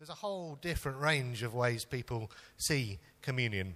There's a whole different range of ways people see communion.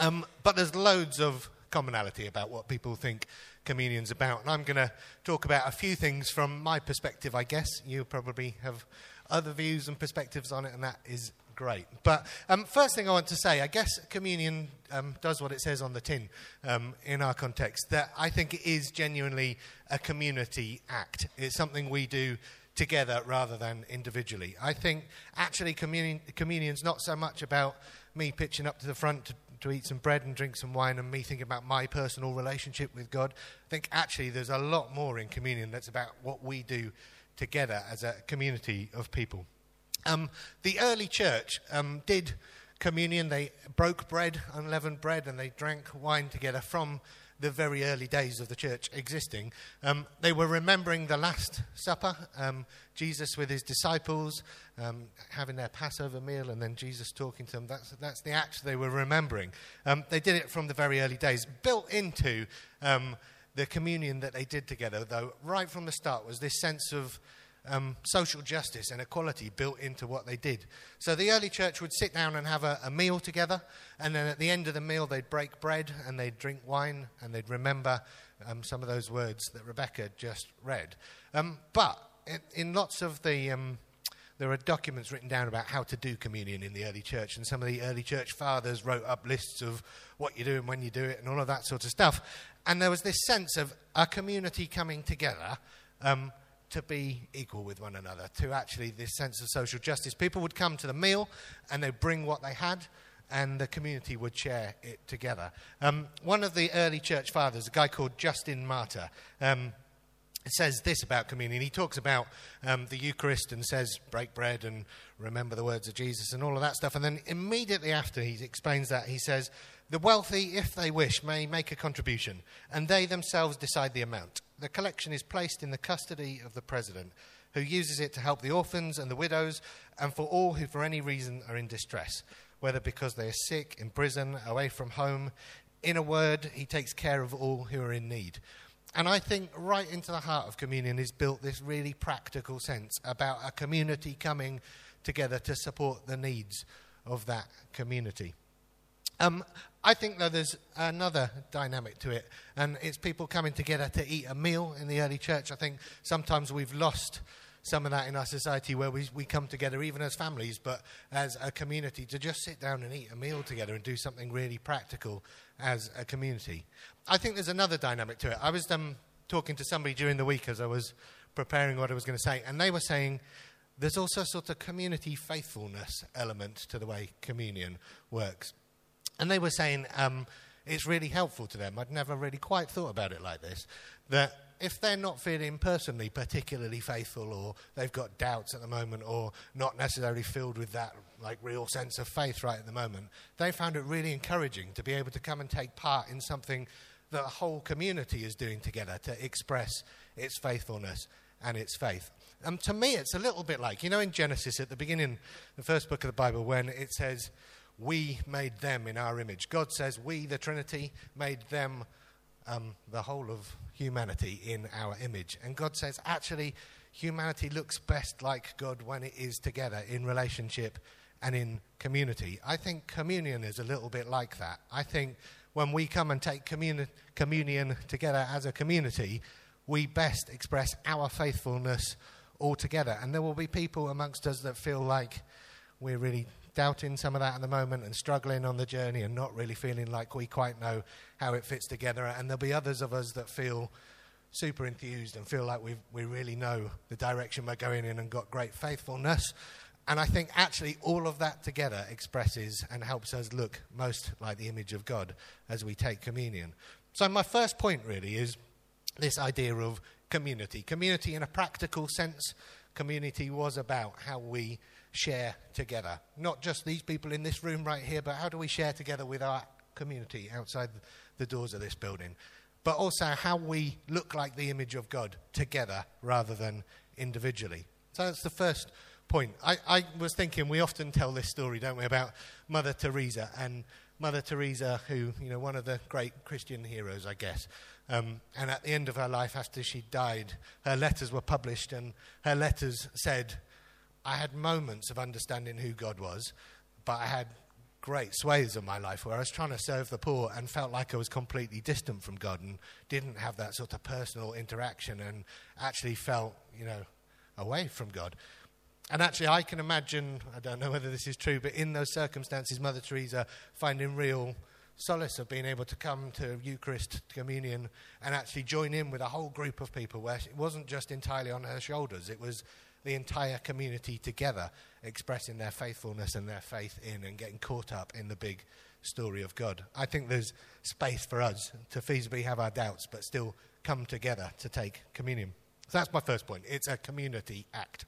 Um, but there's loads of commonality about what people think communion's about. And I'm going to talk about a few things from my perspective, I guess. You probably have other views and perspectives on it, and that is great. But um, first thing I want to say, I guess communion um, does what it says on the tin um, in our context, that I think it is genuinely a community act. It's something we do together rather than individually. I think actually communion, communion's not so much about me pitching up to the front to, to eat some bread and drink some wine and me thinking about my personal relationship with God. I think actually there's a lot more in communion that's about what we do together as a community of people. Um, the early church um, did communion. They broke bread, unleavened bread, and they drank wine together from the very early days of the church existing. Um, they were remembering the Last Supper, um, Jesus with his disciples um, having their Passover meal, and then Jesus talking to them. That's, that's the act they were remembering. Um, they did it from the very early days. Built into um, the communion that they did together, though, right from the start, was this sense of um, social justice and equality built into what they did. So the early church would sit down and have a, a, meal together, and then at the end of the meal, they'd break bread and they'd drink wine and they'd remember um, some of those words that Rebecca just read. Um, but in, in, lots of the um, there are documents written down about how to do communion in the early church, and some of the early church fathers wrote up lists of what you do and when you do it and all of that sort of stuff. And there was this sense of a community coming together um, to be equal with one another, to actually this sense of social justice. People would come to the meal and they'd bring what they had, and the community would share it together. Um, one of the early church fathers, a guy called Justin Martyr, um, says this about communion. He talks about um, the Eucharist and says, break bread and remember the words of Jesus and all of that stuff. And then immediately after he explains that, he says, the wealthy, if they wish, may make a contribution, and they themselves decide the amount. The collection is placed in the custody of the president, who uses it to help the orphans and the widows, and for all who, for any reason, are in distress, whether because they are sick, in prison, away from home. In a word, he takes care of all who are in need. And I think right into the heart of communion is built this really practical sense about a community coming together to support the needs of that community. Um, I think, though, there's another dynamic to it, and it's people coming together to eat a meal in the early church. I think sometimes we've lost some of that in our society where we, we come together, even as families, but as a community, to just sit down and eat a meal together and do something really practical as a community. I think there's another dynamic to it. I was um, talking to somebody during the week as I was preparing what I was going to say, and they were saying there's also a sort of community faithfulness element to the way communion works. And they were saying um, it's really helpful to them. I'd never really quite thought about it like this. That if they're not feeling personally particularly faithful, or they've got doubts at the moment, or not necessarily filled with that like real sense of faith right at the moment, they found it really encouraging to be able to come and take part in something that the whole community is doing together to express its faithfulness and its faith. And to me, it's a little bit like, you know, in Genesis at the beginning, the first book of the Bible, when it says, we made them in our image. God says we, the Trinity, made them, um, the whole of humanity, in our image. And God says, actually, humanity looks best like God when it is together in relationship and in community. I think communion is a little bit like that. I think when we come and take communi- communion together as a community, we best express our faithfulness all together. And there will be people amongst us that feel like we're really doubting some of that at the moment and struggling on the journey and not really feeling like we quite know how it fits together. And there'll be others of us that feel super enthused and feel like we we really know the direction we're going in and got great faithfulness. And I think actually all of that together expresses and helps us look most like the image of God as we take communion. So, my first point really is this idea of community. Community in a practical sense, community was about how we share together. Not just these people in this room right here, but how do we share together with our community outside the doors of this building? But also how we look like the image of God together rather than individually. So that's the first point. I, I was thinking we often tell this story, don't we, about Mother Teresa and Mother Teresa, who, you know, one of the great Christian heroes, I guess. Um, and at the end of her life, after she died, her letters were published, and her letters said, I had moments of understanding who God was, but I had great swathes of my life where I was trying to serve the poor and felt like I was completely distant from God and didn't have that sort of personal interaction and actually felt, you know, away from God. And actually, I can imagine, I don't know whether this is true, but in those circumstances, Mother Teresa finding real solace of being able to come to Eucharist communion and actually join in with a whole group of people where it wasn't just entirely on her shoulders, it was the entire community together expressing their faithfulness and their faith in and getting caught up in the big story of God. I think there's space for us to feasibly have our doubts but still come together to take communion. So that's my first point. It's a community act.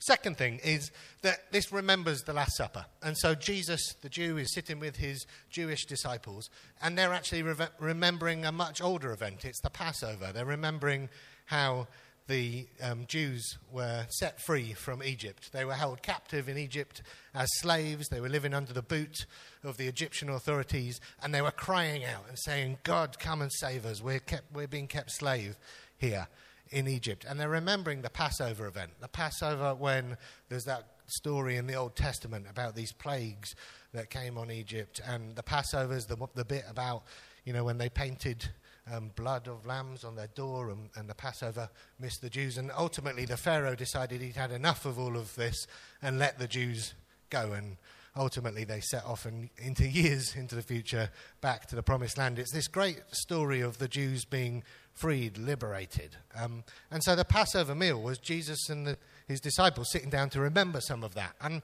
Second thing is that this remembers the Last Supper. And so Jesus, the Jew, is sitting with his Jewish disciples, and they're actually re- remembering a much older event. It's the Passover. They're remembering how the um, Jews were set free from Egypt. They were held captive in Egypt as slaves. They were living under the boot of the Egyptian authorities, and they were crying out and saying, God, come and save us. We're, kept, we're being kept slave here in Egypt. And they're remembering the Passover event. The Passover, when there's that story in the Old Testament about these plagues that came on Egypt. And the Passover is the, the bit about, you know, when they painted um, blood of lambs on their door and, and, the Passover missed the Jews. And ultimately, the Pharaoh decided he'd had enough of all of this and let the Jews go. And ultimately, they set off and into years into the future back to the promised land. It's this great story of the Jews being freed, liberated. Um, and so the Passover meal was Jesus and the, his disciples sitting down to remember some of that. And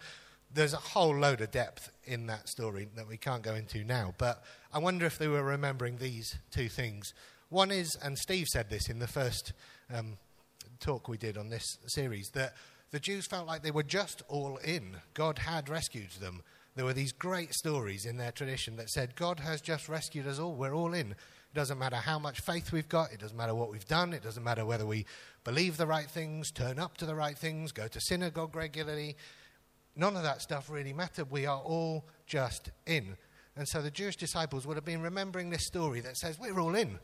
there's a whole load of depth in that story that we can't go into now. But I wonder if they were remembering these two things. One is, and Steve said this in the first um, talk we did on this series, that the Jews felt like they were just all in. God had rescued them. There were these great stories in their tradition that said, God has just rescued us all. We're all in. It doesn't matter how much faith we've got. It doesn't matter what we've done. It doesn't matter whether we believe the right things, turn up to the right things, go to synagogue regularly. None of that stuff really mattered. We are all just in. And so the Jewish disciples would have been remembering this story that says, We're all in.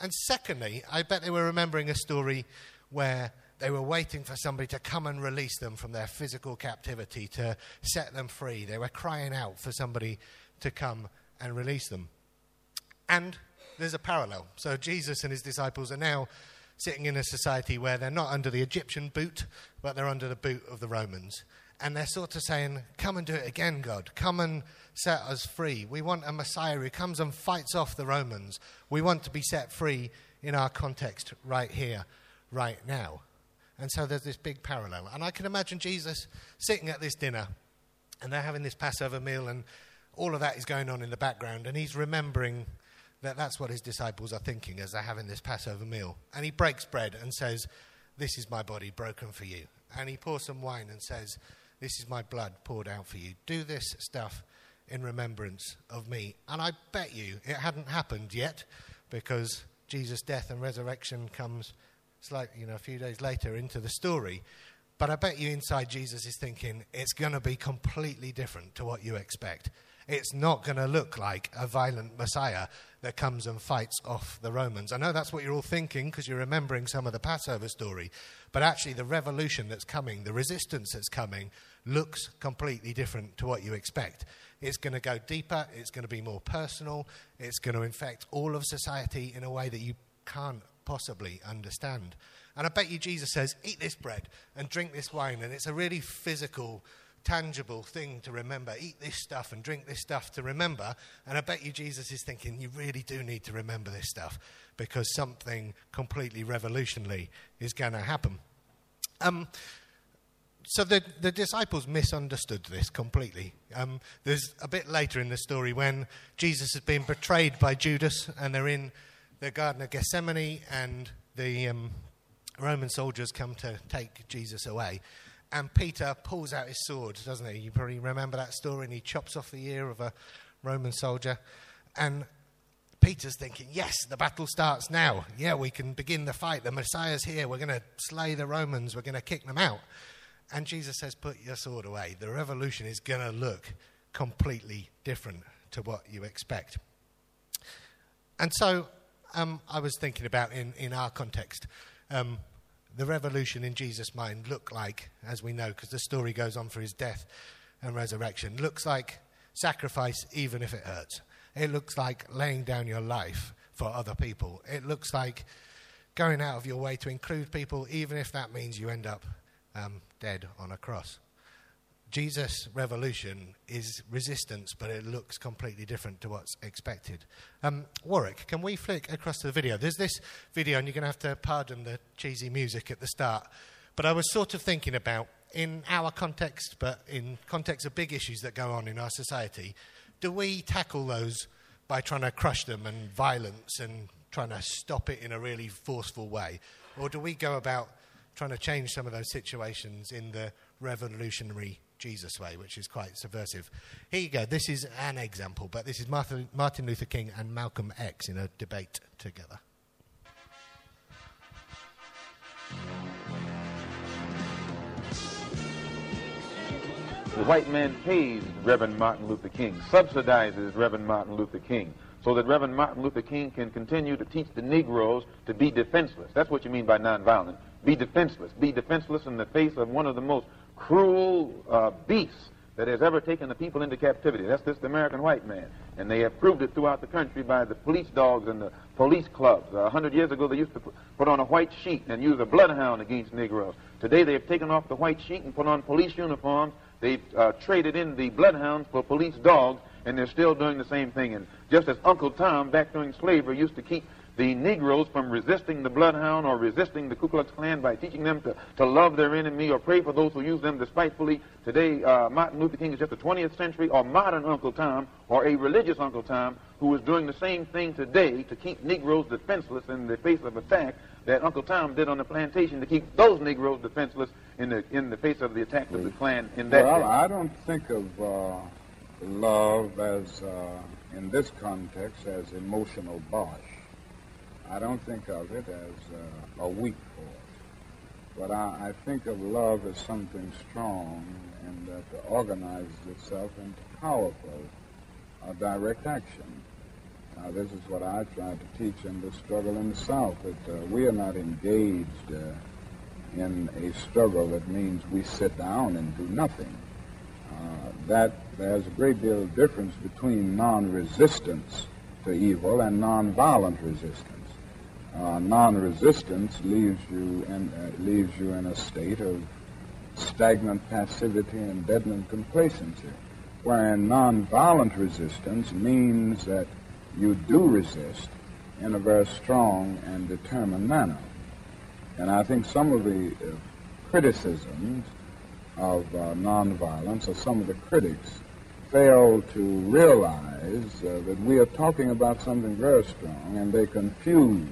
And secondly, I bet they were remembering a story where they were waiting for somebody to come and release them from their physical captivity, to set them free. They were crying out for somebody to come and release them. And there's a parallel. So Jesus and his disciples are now sitting in a society where they're not under the Egyptian boot, but they're under the boot of the Romans. And they're sort of saying, Come and do it again, God. Come and set us free. We want a Messiah who comes and fights off the Romans. We want to be set free in our context right here, right now. And so there's this big parallel. And I can imagine Jesus sitting at this dinner and they're having this Passover meal, and all of that is going on in the background, and he's remembering that that's what his disciples are thinking as they're having this Passover meal. And he breaks bread and says, This is my body broken for you. And he pours some wine and says, This is my blood poured out for you. Do this stuff in remembrance of me. And I bet you it hadn't happened yet because Jesus' death and resurrection comes slightly, you know, a few days later into the story. But I bet you inside Jesus is thinking, it's going to be completely different to what you expect. It's not going to look like a violent Messiah that comes and fights off the Romans. I know that's what you're all thinking because you're remembering some of the Passover story, but actually, the revolution that's coming, the resistance that's coming, looks completely different to what you expect. It's going to go deeper, it's going to be more personal, it's going to infect all of society in a way that you can't possibly understand. And I bet you Jesus says, Eat this bread and drink this wine, and it's a really physical tangible thing to remember. Eat this stuff and drink this stuff to remember. And I bet you Jesus is thinking, you really do need to remember this stuff because something completely revolutionary is going to happen. Um, so the, the disciples misunderstood this completely. Um, there's a bit later in the story when Jesus has been betrayed by Judas and they're in the Garden of Gethsemane and the um, Roman soldiers come to take Jesus away. And Peter pulls out his sword, doesn't he? You probably remember that story, and he chops off the ear of a Roman soldier. And Peter's thinking, yes, the battle starts now. Yeah, we can begin the fight. The Messiah's here. We're going to slay the Romans. We're going to kick them out. And Jesus says, put your sword away. The revolution is going to look completely different to what you expect. And so um, I was thinking about in, in our context. Um, the revolution in Jesus' mind look like, as we know, because the story goes on for his death and resurrection, looks like sacrifice even if it hurts. It looks like laying down your life for other people. It looks like going out of your way to include people, even if that means you end up um, dead on a cross. Jesus' revolution is resistance, but it looks completely different to what's expected. Um, Warwick, can we flick across to the video? There's this video, and you're going to have to pardon the cheesy music at the start. But I was sort of thinking about, in our context, but in context of big issues that go on in our society, do we tackle those by trying to crush them and violence and trying to stop it in a really forceful way? Or do we go about trying to change some of those situations in the revolutionary Jesus way, which is quite subversive. Here you go. This is an example, but this is Martin, Luther King and Malcolm X in a debate together. The white man pays Reverend Martin Luther King, subsidizes Reverend Martin Luther King, so that Reverend Martin Luther King can continue to teach the Negroes to be defenseless. That's what you mean by nonviolent. Be defenseless. Be defenseless in the face of one of the most cruel uh, beasts that has ever taken the people into captivity. That's this the American white man. And they have proved it throughout the country by the police dogs and the police clubs. A uh, hundred years ago, they used to put on a white sheet and use a bloodhound against Negroes. Today, they have taken off the white sheet and put on police uniforms. They've uh, traded in the bloodhounds for police dogs, and they're still doing the same thing. And just as Uncle Tom, back during slavery, used to keep the Negroes from resisting the Bloodhound or resisting the Ku Klux Klan by teaching them to, to love their enemy or pray for those who use them despitefully. Today, uh, Martin Luther King is just a 20th century or modern Uncle Tom or a religious Uncle Tom who is doing the same thing today to keep Negroes defenseless in the face of attack that Uncle Tom did on the plantation to keep those Negroes defenseless in the in the face of the attack of the Klan in that. Well, day. I don't think of uh, love as uh, in this context as emotional bosh. I don't think of it as uh, a weak force, but I, I, think of love as something strong and that organizes itself into powerful uh, direct action. Now, this is what I try to teach in the struggle in the South, that uh, we are not engaged uh, in a struggle that means we sit down and do nothing. Uh, that there's a great deal of difference between non-resistance to evil and non-violent resistance uh, non-resistance leaves you in uh, leaves you in a state of stagnant passivity and deadened complacency, wherein non-violent resistance means that you do resist in a very strong and determined manner. And I think some of the uh, criticisms of uh, nonviolence, or some of the critics, fail to realize uh, that we are talking about something very strong, and they confuse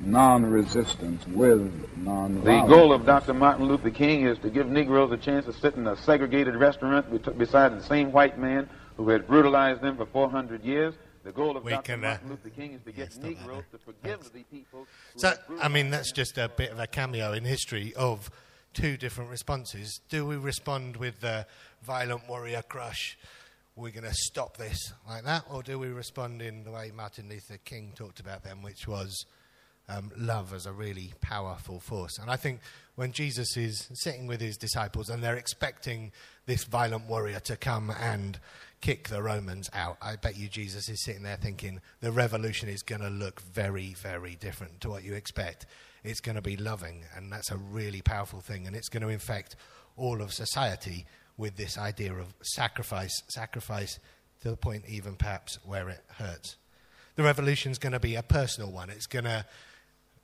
non-resistance with non-violence. The goal of Dr. Martin Luther King is to give Negroes a chance to sit in a segregated restaurant beside the same white man who had brutalized them for 400 years. The goal of we Dr. Can, uh, Martin Luther King is to get Negroes to forgive Thanks. the people. So, I mean, that's just a bit of a cameo in history of two different responses. Do we respond with the violent warrior crush? We're going to stop this like that, or do we respond in the way Martin Luther King talked about them, which was um, love as a really powerful force. And I think when Jesus is sitting with his disciples and they're expecting this violent warrior to come and kick the Romans out, I bet you Jesus is sitting there thinking the revolution is going to look very, very different to what you expect. It's going to be loving, and that's a really powerful thing, and it's going to infect all of society with this idea of sacrifice, sacrifice to the point even perhaps where it hurts. The revolution is going to be a personal one. It's going to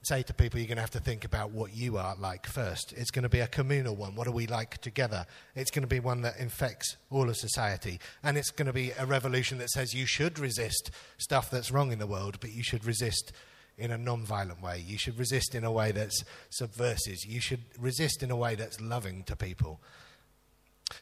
say to people, you're going to have to think about what you are like first. It's going to be a communal one. What are we like together? It's going to be one that infects all of society. And it's going to be a revolution that says you should resist stuff that's wrong in the world, but you should resist in a non violent way. You should resist in a way that's subversive. You should resist in a way that's loving to people.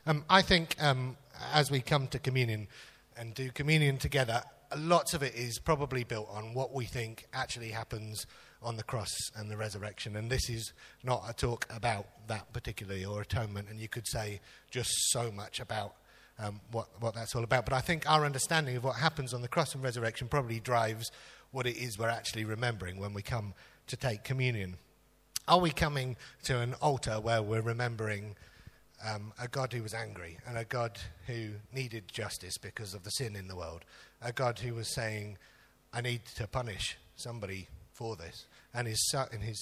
Um, I think um, as we come to communion and do communion together, lots of it is probably built on what we think actually happens on the cross and the resurrection. And this is not a talk about that particularly or atonement, and you could say just so much about um, what, what that's all about. But I think our understanding of what happens on the cross and resurrection probably drives what it is we're actually remembering when we come to take communion. Are we coming to an altar where we're remembering um, a God who was angry and a God who needed justice because of the sin in the world? A God who was saying, I need to punish somebody for this. And his, son, and his